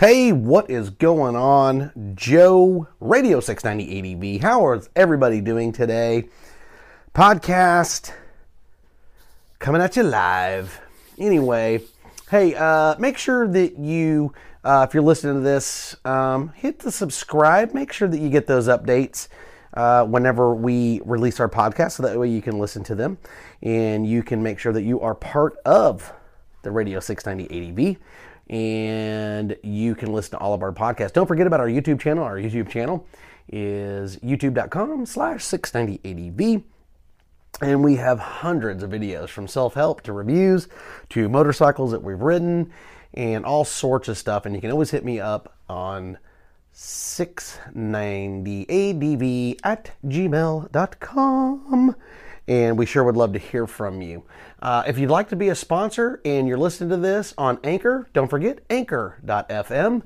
Hey, what is going on? Joe, Radio 690 ADV. How is everybody doing today? Podcast coming at you live. Anyway, hey, uh, make sure that you, uh, if you're listening to this, um, hit the subscribe. Make sure that you get those updates uh, whenever we release our podcast so that way you can listen to them and you can make sure that you are part of the Radio 690 ADV and you can listen to all of our podcasts. Don't forget about our YouTube channel. Our YouTube channel is youtube.com slash 690ADV. And we have hundreds of videos from self-help to reviews to motorcycles that we've ridden and all sorts of stuff. And you can always hit me up on 690adv at gmail.com and we sure would love to hear from you. Uh, if you'd like to be a sponsor and you're listening to this on Anchor, don't forget anchor.fm.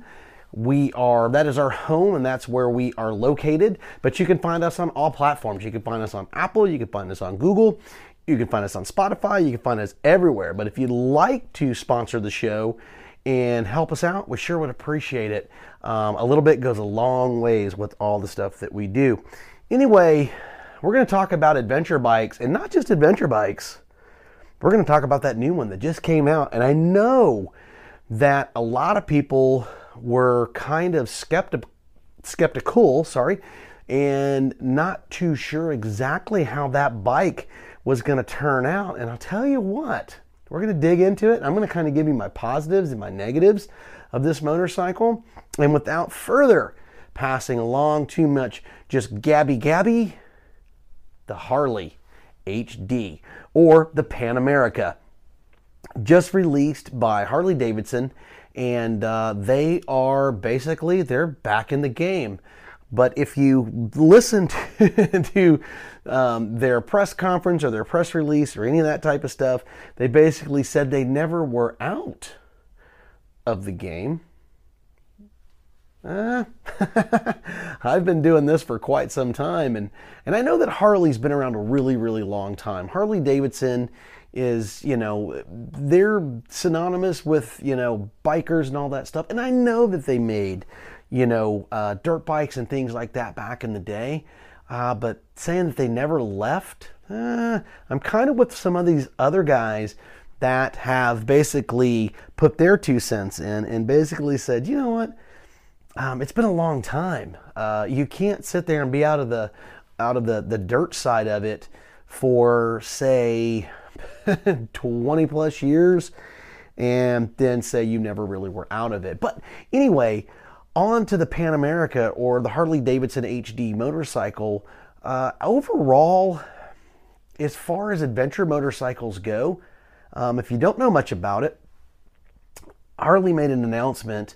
We are, that is our home and that's where we are located. But you can find us on all platforms. You can find us on Apple, you can find us on Google, you can find us on Spotify, you can find us everywhere. But if you'd like to sponsor the show and help us out, we sure would appreciate it. Um, a little bit goes a long ways with all the stuff that we do. Anyway, we're going to talk about adventure bikes and not just adventure bikes. We're going to talk about that new one that just came out. And I know that a lot of people were kind of skepti- skeptical, sorry, and not too sure exactly how that bike was going to turn out. And I'll tell you what, we're going to dig into it. I'm going to kind of give you my positives and my negatives of this motorcycle. And without further passing along too much just gabby gabby, the Harley HD or the Pan America, just released by Harley Davidson, and uh, they are basically they're back in the game. But if you listen to, to um, their press conference or their press release or any of that type of stuff, they basically said they never were out of the game. Uh, I've been doing this for quite some time, and, and I know that Harley's been around a really, really long time. Harley Davidson is, you know, they're synonymous with, you know, bikers and all that stuff. And I know that they made, you know, uh, dirt bikes and things like that back in the day. Uh, but saying that they never left, uh, I'm kind of with some of these other guys that have basically put their two cents in and basically said, you know what? Um, it's been a long time. Uh, you can't sit there and be out of the out of the, the dirt side of it for say 20 plus years and then say you never really were out of it. But anyway, on to the Pan America or the Harley Davidson HD motorcycle. Uh, overall, as far as adventure motorcycles go, um, if you don't know much about it, Harley made an announcement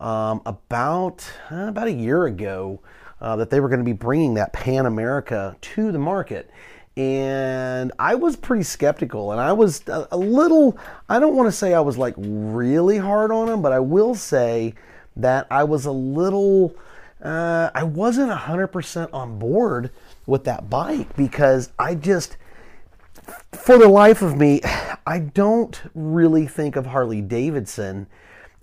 um, about uh, about a year ago uh, that they were going to be bringing that Pan America to the market. And I was pretty skeptical, and I was a, a little, I don't want to say I was like really hard on them, but I will say that I was a little, uh, I wasn't 100% on board with that bike because I just, for the life of me, I don't really think of Harley Davidson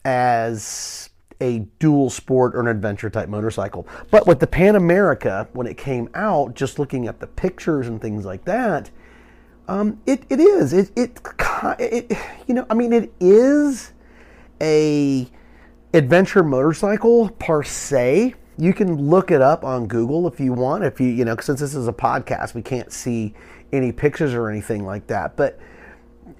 as a dual sport or an adventure type motorcycle. But with the Pan America, when it came out, just looking at the pictures and things like that, um, it, it is. It, it, it, you know, I mean, it is a adventure motorcycle per se. You can look it up on Google if you want. If you, you know, since this is a podcast, we can't see any pictures or anything like that. But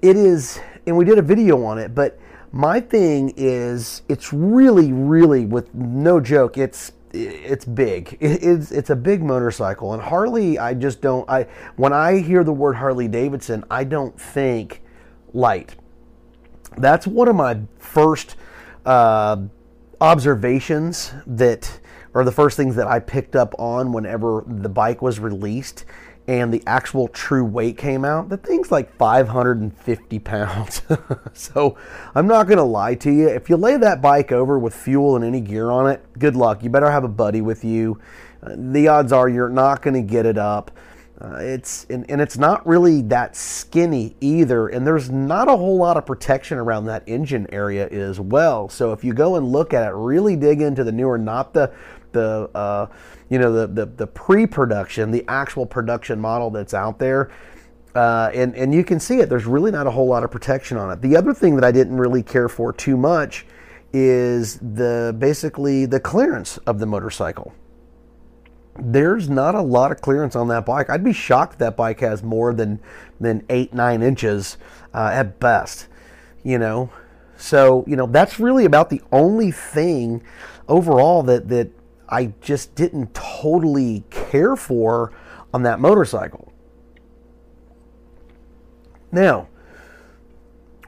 it is, and we did a video on it, but my thing is, it's really, really, with no joke, it's it's big. It's it's a big motorcycle, and Harley. I just don't. I when I hear the word Harley Davidson, I don't think light. That's one of my first uh, observations that, or the first things that I picked up on whenever the bike was released and the actual true weight came out, the thing's like 550 pounds. so I'm not going to lie to you. If you lay that bike over with fuel and any gear on it, good luck. You better have a buddy with you. Uh, the odds are you're not going to get it up. Uh, it's and, and it's not really that skinny either, and there's not a whole lot of protection around that engine area as well. So if you go and look at it, really dig into the newer, not the the uh, you know the, the the pre-production, the actual production model that's out there. Uh, and and you can see it. There's really not a whole lot of protection on it. The other thing that I didn't really care for too much is the basically the clearance of the motorcycle. There's not a lot of clearance on that bike. I'd be shocked that bike has more than than eight nine inches uh, at best. You know, so you know that's really about the only thing overall that that I just didn't totally care for on that motorcycle. Now,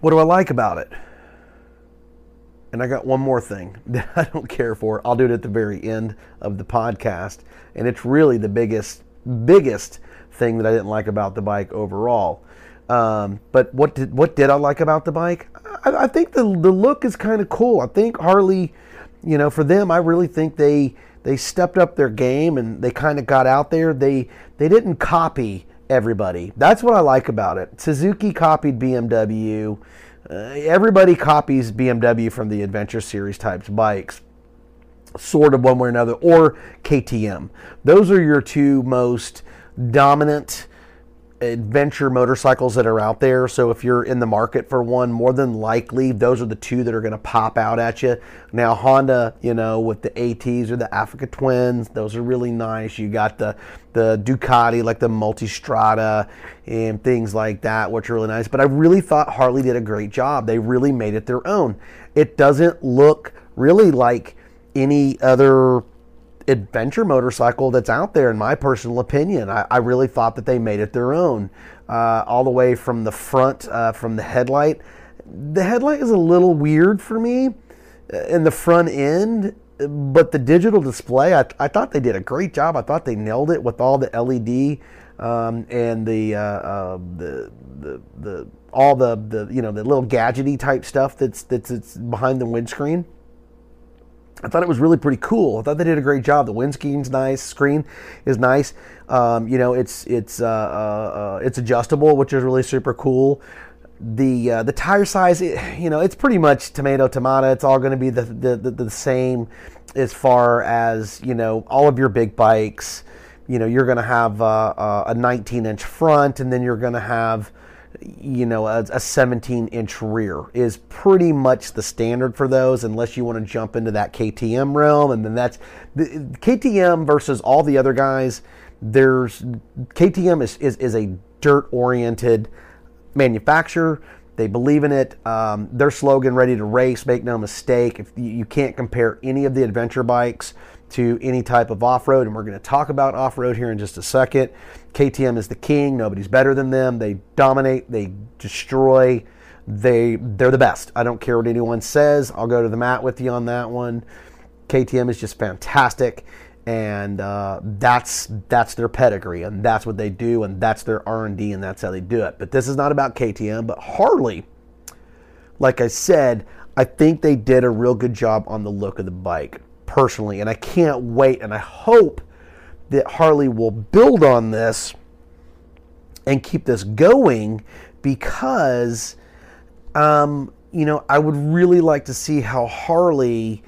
what do I like about it? And I got one more thing that I don't care for. I'll do it at the very end of the podcast. And it's really the biggest, biggest thing that I didn't like about the bike overall. Um, but what did what did I like about the bike? I, I think the the look is kind of cool. I think Harley, you know, for them, I really think they they stepped up their game and they kind of got out there. They they didn't copy everybody. That's what I like about it. Suzuki copied BMW. Uh, everybody copies BMW from the Adventure Series types bikes, sort of one way or another, or KTM. Those are your two most dominant adventure motorcycles that are out there. So if you're in the market for one, more than likely those are the two that are going to pop out at you. Now Honda, you know, with the ATs or the Africa Twins, those are really nice. You got the the Ducati like the Multistrada and things like that, which are really nice. But I really thought Harley did a great job. They really made it their own. It doesn't look really like any other adventure motorcycle that's out there, in my personal opinion. I, I really thought that they made it their own, uh, all the way from the front, uh, from the headlight. The headlight is a little weird for me uh, in the front end, but the digital display, I, I thought they did a great job. I thought they nailed it with all the LED um, and the, uh, uh, the, the the all the, the you know the little gadgety type stuff that's that's, that's behind the windscreen. I thought it was really pretty cool. I thought they did a great job. The windscreen's nice, screen is nice. Um, you know, it's it's uh, uh, uh, it's adjustable, which is really super cool. The uh, the tire size, it, you know, it's pretty much tomato tomato. It's all going to be the, the, the the same as far as you know all of your big bikes. You know, you're going to have uh, uh, a 19 inch front, and then you're going to have you know, a, a 17 inch rear is pretty much the standard for those, unless you want to jump into that KTM realm. And then that's the KTM versus all the other guys. There's KTM is, is, is a dirt oriented manufacturer. They believe in it. Um, their slogan, ready to race, make no mistake. If you, you can't compare any of the adventure bikes to any type of off road, and we're going to talk about off road here in just a second. KTM is the king. Nobody's better than them. They dominate. They destroy. They they're the best. I don't care what anyone says. I'll go to the mat with you on that one. KTM is just fantastic, and uh, that's that's their pedigree, and that's what they do, and that's their R and D, and that's how they do it. But this is not about KTM, but Harley. Like I said, I think they did a real good job on the look of the bike personally, and I can't wait, and I hope that Harley will build on this and keep this going because, um, you know, I would really like to see how Harley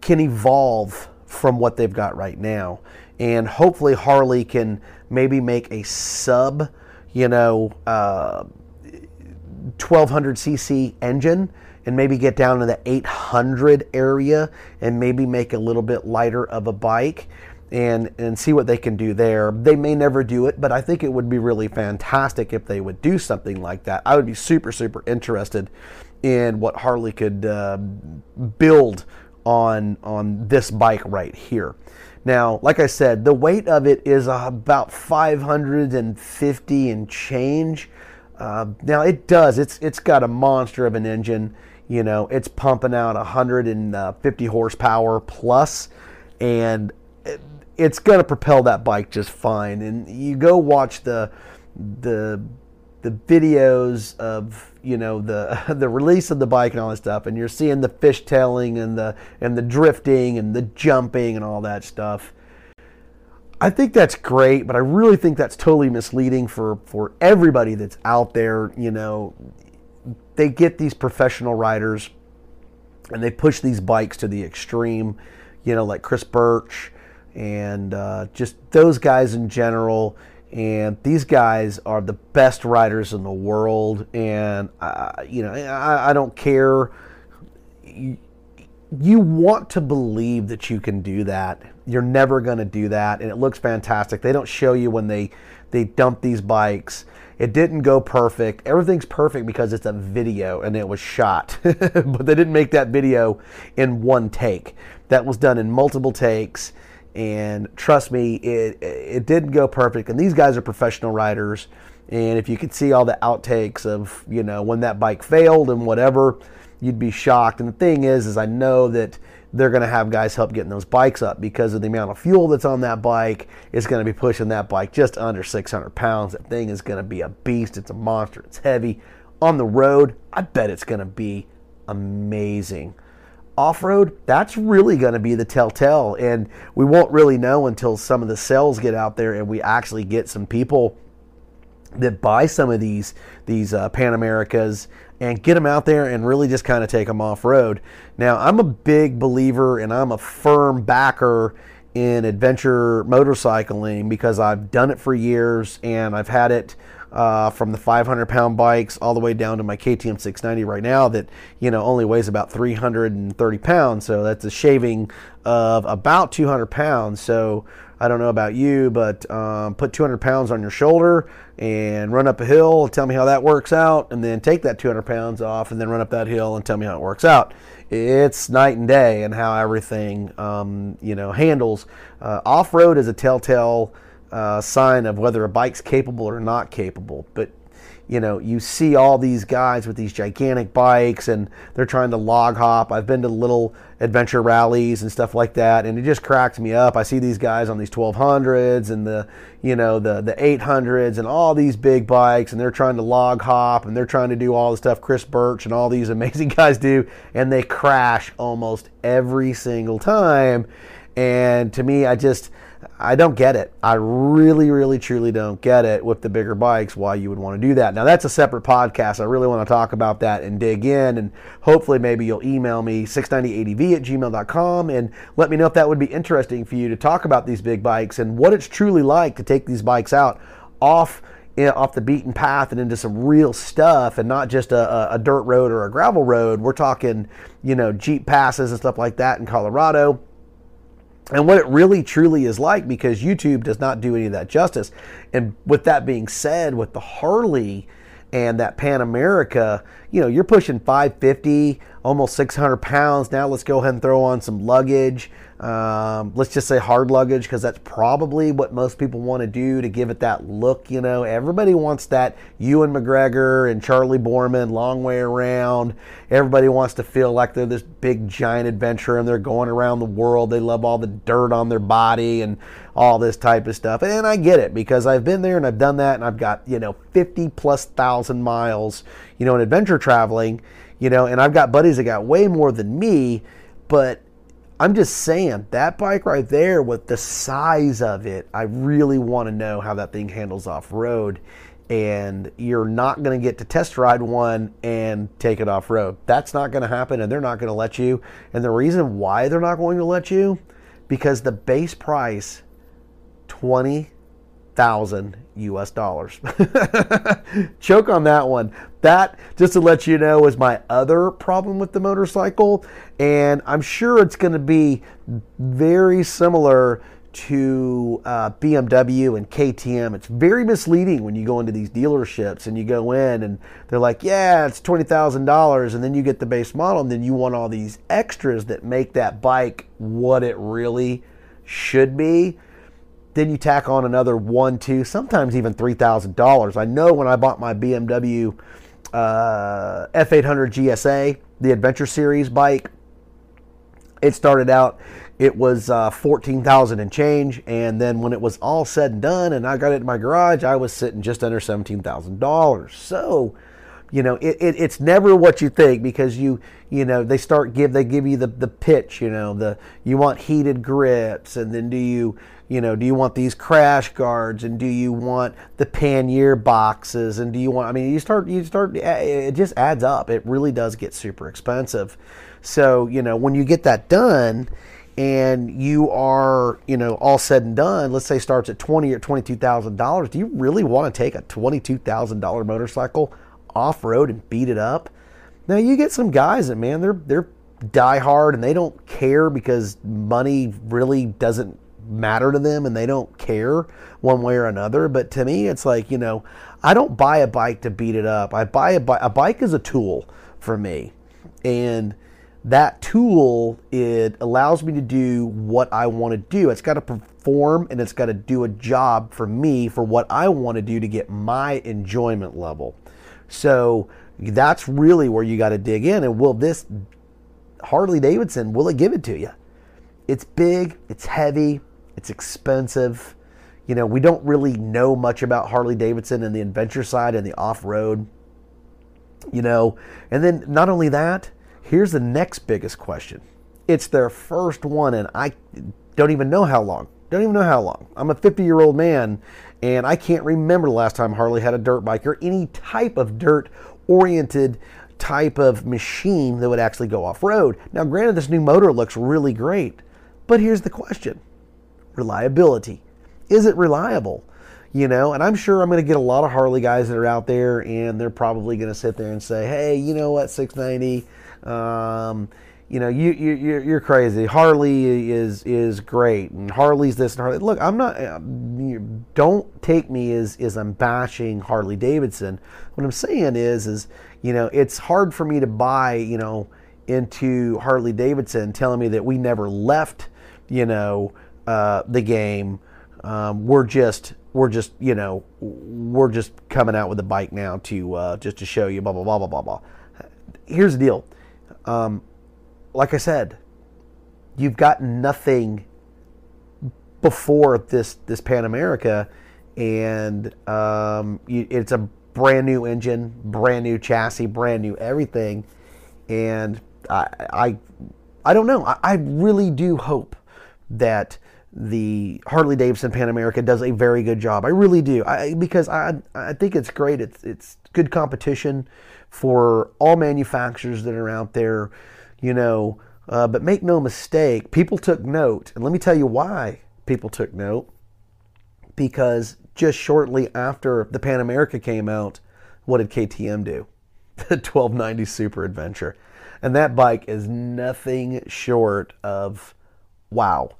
can evolve from what they've got right now. And hopefully, Harley can maybe make a sub, you know, uh, 1200cc engine and maybe get down to the 800 area and maybe make a little bit lighter of a bike and and see what they can do there. They may never do it, but I think it would be really fantastic if they would do something like that. I would be super super interested in what Harley could uh, build on on this bike right here. Now, like I said, the weight of it is about 550 and change. Uh, now it does. It's it's got a monster of an engine. You know, it's pumping out 150 uh, horsepower plus, and it's going to propel that bike just fine. And you go watch the the the videos of you know the the release of the bike and all that stuff, and you're seeing the fishtailing and the and the drifting and the jumping and all that stuff. I think that's great, but I really think that's totally misleading for for everybody that's out there. You know, they get these professional riders and they push these bikes to the extreme. You know, like Chris Birch and uh, just those guys in general. And these guys are the best riders in the world. And you know I, I, don't care. You, you, want to believe that you can do that. You're never going to do that. And it looks fantastic. They don't show you when they they dumped these bikes it didn't go perfect everything's perfect because it's a video and it was shot but they didn't make that video in one take that was done in multiple takes and trust me, it it didn't go perfect. And these guys are professional riders. And if you could see all the outtakes of you know when that bike failed and whatever, you'd be shocked. And the thing is, is I know that they're going to have guys help getting those bikes up because of the amount of fuel that's on that bike. It's going to be pushing that bike just under 600 pounds. That thing is going to be a beast. It's a monster. It's heavy. On the road, I bet it's going to be amazing off road, that's really going to be the telltale. And we won't really know until some of the sales get out there and we actually get some people that buy some of these these uh, Pan Americas and get them out there and really just kind of take them off road. Now, I'm a big believer and I'm a firm backer in adventure motorcycling because I've done it for years and I've had it uh, from the 500 pound bikes all the way down to my KTM 690 right now that you know only weighs about 330 pounds. So that's a shaving of about 200 pounds. So I don't know about you, but um, put 200 pounds on your shoulder and run up a hill. Tell me how that works out, and then take that 200 pounds off and then run up that hill and tell me how it works out. It's night and day and how everything um, you know handles. Uh, Off road is a telltale uh, sign of whether a bike's capable or not capable. But you know, you see all these guys with these gigantic bikes and they're trying to log hop. I've been to little adventure rallies and stuff like that, and it just cracks me up. I see these guys on these 1200s and the, you know, the the 800s and all these big bikes, and they're trying to log hop and they're trying to do all the stuff Chris Birch and all these amazing guys do, and they crash almost every single time. And to me, I just I don't get it. I really, really, truly don't get it with the bigger bikes why you would want to do that. Now, that's a separate podcast. I really want to talk about that and dig in. And hopefully, maybe you'll email me 690adv at gmail.com and let me know if that would be interesting for you to talk about these big bikes and what it's truly like to take these bikes out off off the beaten path and into some real stuff and not just a, a, dirt road or a gravel road. We're talking, you know, Jeep passes and stuff like that in Colorado and what it really truly is like because YouTube does not do any of that justice. And with that being said, with the Harley and that Pan America, you know, you're pushing 550, almost 600 pounds. Now let's go ahead and throw on some luggage. Um, let's just say hard luggage because that's probably what most people want to do to give it that look. You know, everybody wants that Ewan McGregor and Charlie Boorman long way around. Everybody wants to feel like they're this big giant adventurer and they're going around the world. They love all the dirt on their body and all this type of stuff. And I get it because I've been there and I've done that and I've got, you know, 50 plus thousand miles, you know, in adventure traveling, you know, and I've got buddies that got way more than me, but I'm just saying that bike right there with the size of it, I really want to know how that thing handles off road. And you're not going to get to test ride one and take it off road. That's not going to happen, and they're not going to let you. And the reason why they're not going to let you, because the base price, twenty thousand US dollars. Choke on that one. That, just to let you know, is my other problem with the motorcycle. And I'm sure it's going to be very similar to uh, BMW and KTM, it's very misleading when you go into these dealerships and you go in and they're like, yeah, it's $20,000. And then you get the base model and then you want all these extras that make that bike what it really should be. Then you tack on another one, two, sometimes even $3,000. I know when I bought my BMW uh, F800 GSA, the Adventure Series bike, it started out it was uh, 14000 and change and then when it was all said and done and i got it in my garage i was sitting just under $17000 so you know it, it, it's never what you think because you you know they start give they give you the, the pitch you know the you want heated grips and then do you you know do you want these crash guards and do you want the pannier boxes and do you want i mean you start you start it just adds up it really does get super expensive so you know when you get that done and you are, you know, all said and done, let's say starts at twenty or twenty-two thousand dollars, do you really want to take a twenty-two thousand dollar motorcycle off road and beat it up? Now you get some guys that man, they're they're die hard and they don't care because money really doesn't matter to them and they don't care one way or another. But to me, it's like you know, I don't buy a bike to beat it up. I buy a bike. A bike is a tool for me, and that tool it allows me to do what I want to do. It's got to perform and it's got to do a job for me for what I want to do to get my enjoyment level. So that's really where you got to dig in. And will this Harley Davidson will it give it to you? It's big, it's heavy, it's expensive. You know, we don't really know much about Harley Davidson and the adventure side and the off road. You know, and then not only that, Here's the next biggest question. It's their first one, and I don't even know how long. Don't even know how long. I'm a 50 year old man, and I can't remember the last time Harley had a dirt bike or any type of dirt oriented type of machine that would actually go off road. Now, granted, this new motor looks really great, but here's the question reliability. Is it reliable? You know, and I'm sure I'm going to get a lot of Harley guys that are out there, and they're probably going to sit there and say, hey, you know what, 690 um, you know, you, you you're crazy. Harley is is great, and Harley's this and Harley. Look, I'm not. Uh, don't take me as as I'm bashing Harley Davidson. What I'm saying is, is you know, it's hard for me to buy, you know, into Harley Davidson, telling me that we never left, you know, uh, the game. Um, we're just we're just you know we're just coming out with a bike now to uh, just to show you blah blah blah blah blah blah. Here's the deal um, like I said, you've got nothing before this this Pan America, and um, you, it's a brand new engine, brand new chassis, brand new everything, and I I, I don't know. I, I really do hope that the Harley Davidson Pan America does a very good job. I really do. I, because I I think it's great. It's it's good competition for all manufacturers that are out there, you know. Uh, but make no mistake, people took note. And let me tell you why people took note. Because just shortly after the Pan America came out, what did KTM do? The 1290 Super Adventure. And that bike is nothing short of wow.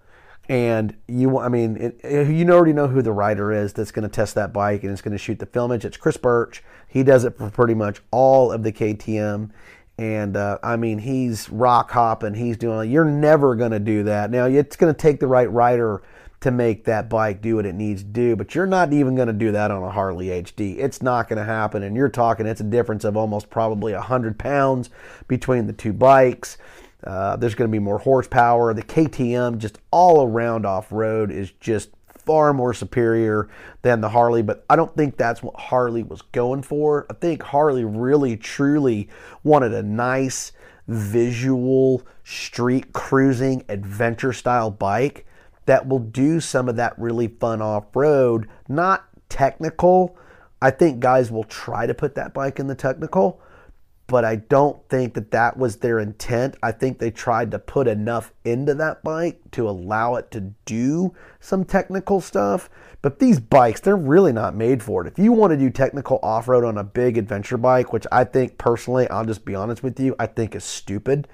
And you, I mean, it, you already know who the rider is that's going to test that bike and is going to shoot the filmage. It's Chris Birch. He does it for pretty much all of the KTM. And uh, I mean, he's rock hopping. He's doing. You're never going to do that. Now, it's going to take the right rider to make that bike do what it needs to do, but you're not even going to do that on a Harley HD. It's not going to happen. And you're talking, it's a difference of almost probably 100 pounds between the two bikes. Uh, there's going to be more horsepower. The KTM, just all around off road, is just far more superior than the Harley, but I don't think that's what Harley was going for. I think Harley really truly wanted a nice visual street cruising adventure style bike that will do some of that really fun off road, not technical. I think guys will try to put that bike in the technical, but I don't think that that was their intent. I think they tried to put enough into that bike to allow it to do some technical stuff. But these bikes, they're really not made for it. If you want to do technical off road on a big adventure bike, which I think personally, I'll just be honest with you, I think is stupid,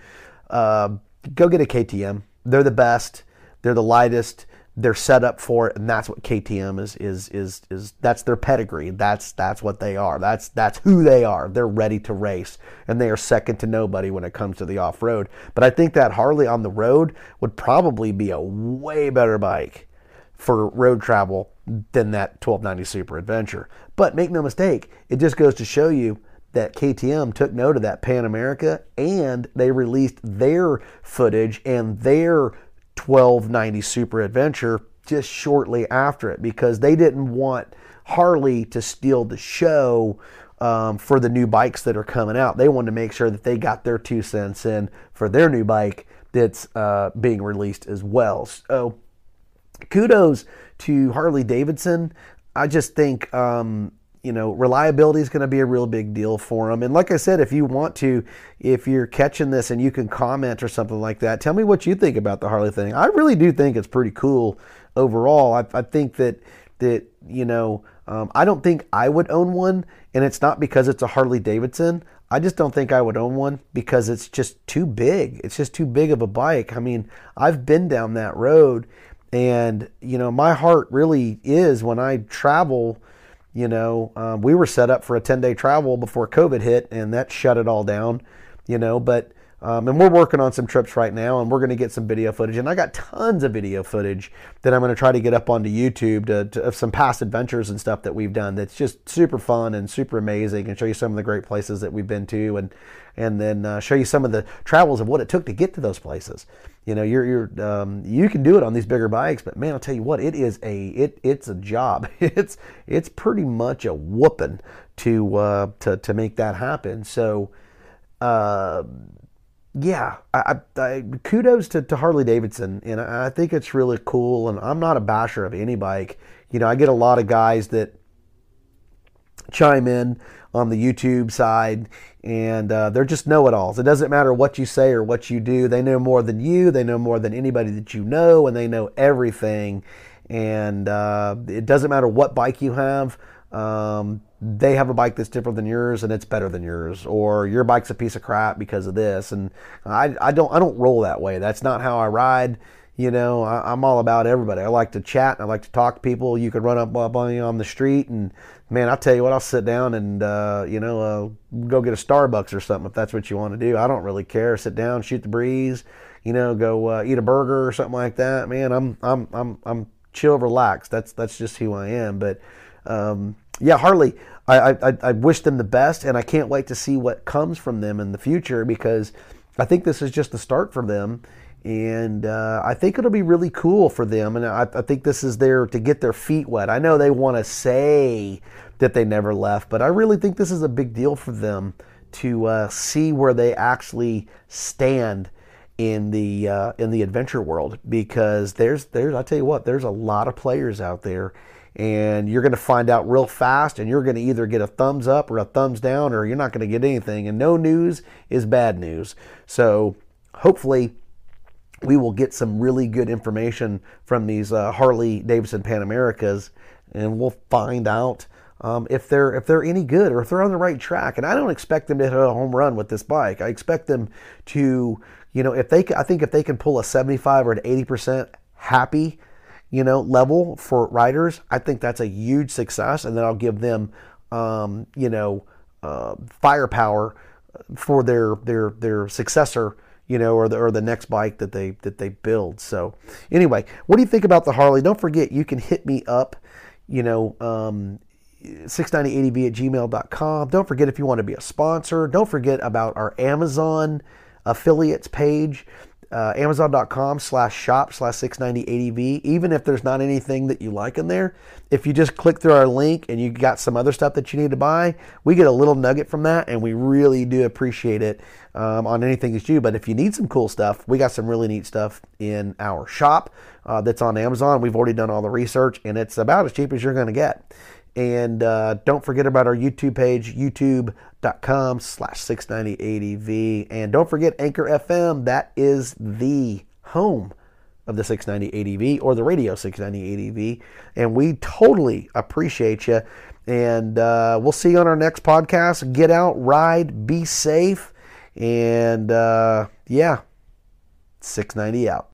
uh, go get a KTM. They're the best, they're the lightest, they're set up for it, and that's what KTM is is is is that's their pedigree. That's that's what they are. That's that's who they are. They're ready to race, and they are second to nobody when it comes to the off road. But I think that Harley on the road would probably be a way better bike for road travel than that 1290 Super Adventure. But make no mistake, it just goes to show you that KTM took note of that Pan America and they released their footage and their 1290 Super Adventure just shortly after it because they didn't want Harley to steal the show um, for the new bikes that are coming out. They wanted to make sure that they got their two cents in for their new bike that's uh, being released as well. So kudos to Harley Davidson. I just think um, you know, reliability is going to be a real big deal for them. And like I said, if you want to, if you're catching this and you can comment or something like that, tell me what you think about the Harley thing. I really do think it's pretty cool overall. I, I think that that you know, um, I don't think I would own one, and it's not because it's a Harley Davidson. I just don't think I would own one because it's just too big. It's just too big of a bike. I mean, I've been down that road, and you know, my heart really is when I travel you know, um, we were set up for a 10 day travel before COVID hit, and that shut it all down. You know, but um, and we're working on some trips right now, and we're going to get some video footage. And I got tons of video footage that I'm going to try to get up onto YouTube to, to, of some past adventures and stuff that we've done. That's just super fun and super amazing, and show you some of the great places that we've been to, and and then uh, show you some of the travels of what it took to get to those places. You know, you're you're um, you can do it on these bigger bikes, but man, I'll tell you what, it is a it it's a job. It's it's pretty much a whooping to uh, to to make that happen. So. Uh, yeah, I, I, kudos to, to Harley Davidson, and I, think it's really cool. And I'm not a basher of any bike. You know, I get a lot of guys that chime in on the YouTube side, and uh, they're just know-it-alls. It doesn't matter what you say or what you do; they know more than you. They know more than anybody that you know, and they know everything. And uh, it doesn't matter what bike you have. Um, they have a bike that's different than yours and it's better than yours, or your bike's a piece of crap because of this. And I, I don't I don't roll that way. That's not how I ride. You know, I, am all about everybody. I like to chat. I like to talk to people. You could run up, up on me on the street, and man, I'll tell you what, I'll sit down and uh, you know uh, go get a Starbucks or something if that's what you want to do. I don't really care. Sit down, shoot the breeze. You know, go uh, eat a burger or something like that. Man, I'm I'm I'm I'm chill, relaxed. That's that's just who I am. But um, yeah, Harley, I, I, I wish them the best, and I can't wait to see what comes from them in the future because I think this is just the start for them. And uh, I think it'll be really cool for them. And I, I think this is there to get their feet wet. I know they want to say that they never left, but I really think this is a big deal for them to uh, see where they actually stand in the uh, in the adventure world because there's there's I tell you what there's a lot of players out there and you're going to find out real fast and you're going to either get a thumbs up or a thumbs down or you're not going to get anything and no news is bad news. So hopefully we will get some really good information from these uh, harley davidson pan americas and we'll find out um, if they're if they're any good or if they're on the right track. And i don't expect them to hit a home run with this bike. I expect them to you know if they i think if they can pull a 75 or an 80 percent happy you know, level for riders, I think that's a huge success, and then I'll give them, um, you know, uh, firepower for their their their successor, you know, or the or the next bike that they that they build. So, anyway, what do you think about the Harley? Don't forget, you can hit me up, you know. Um, 690adv at gmail.com. Don't forget if you want to be a sponsor. Don't forget about our Amazon affiliates page uh, amazon.com slash shop slash 690adv even if there's not anything that you like in there if you just click through our link and you got some other stuff that you need to buy we get a little nugget from that and we really do appreciate it um, on anything that you but if you need some cool stuff we got some really neat stuff in our shop uh, that's on amazon. We've already done all the research and it's about as cheap as you're going to get and uh, don't forget about our YouTube page, youtube.com slash 690ADV. And don't forget Anchor FM. That is the home of the 690 ADV or the radio 690 ADV. And we totally appreciate you. And uh, we'll see you on our next podcast. Get out, ride, be safe. And uh, yeah, 690 out.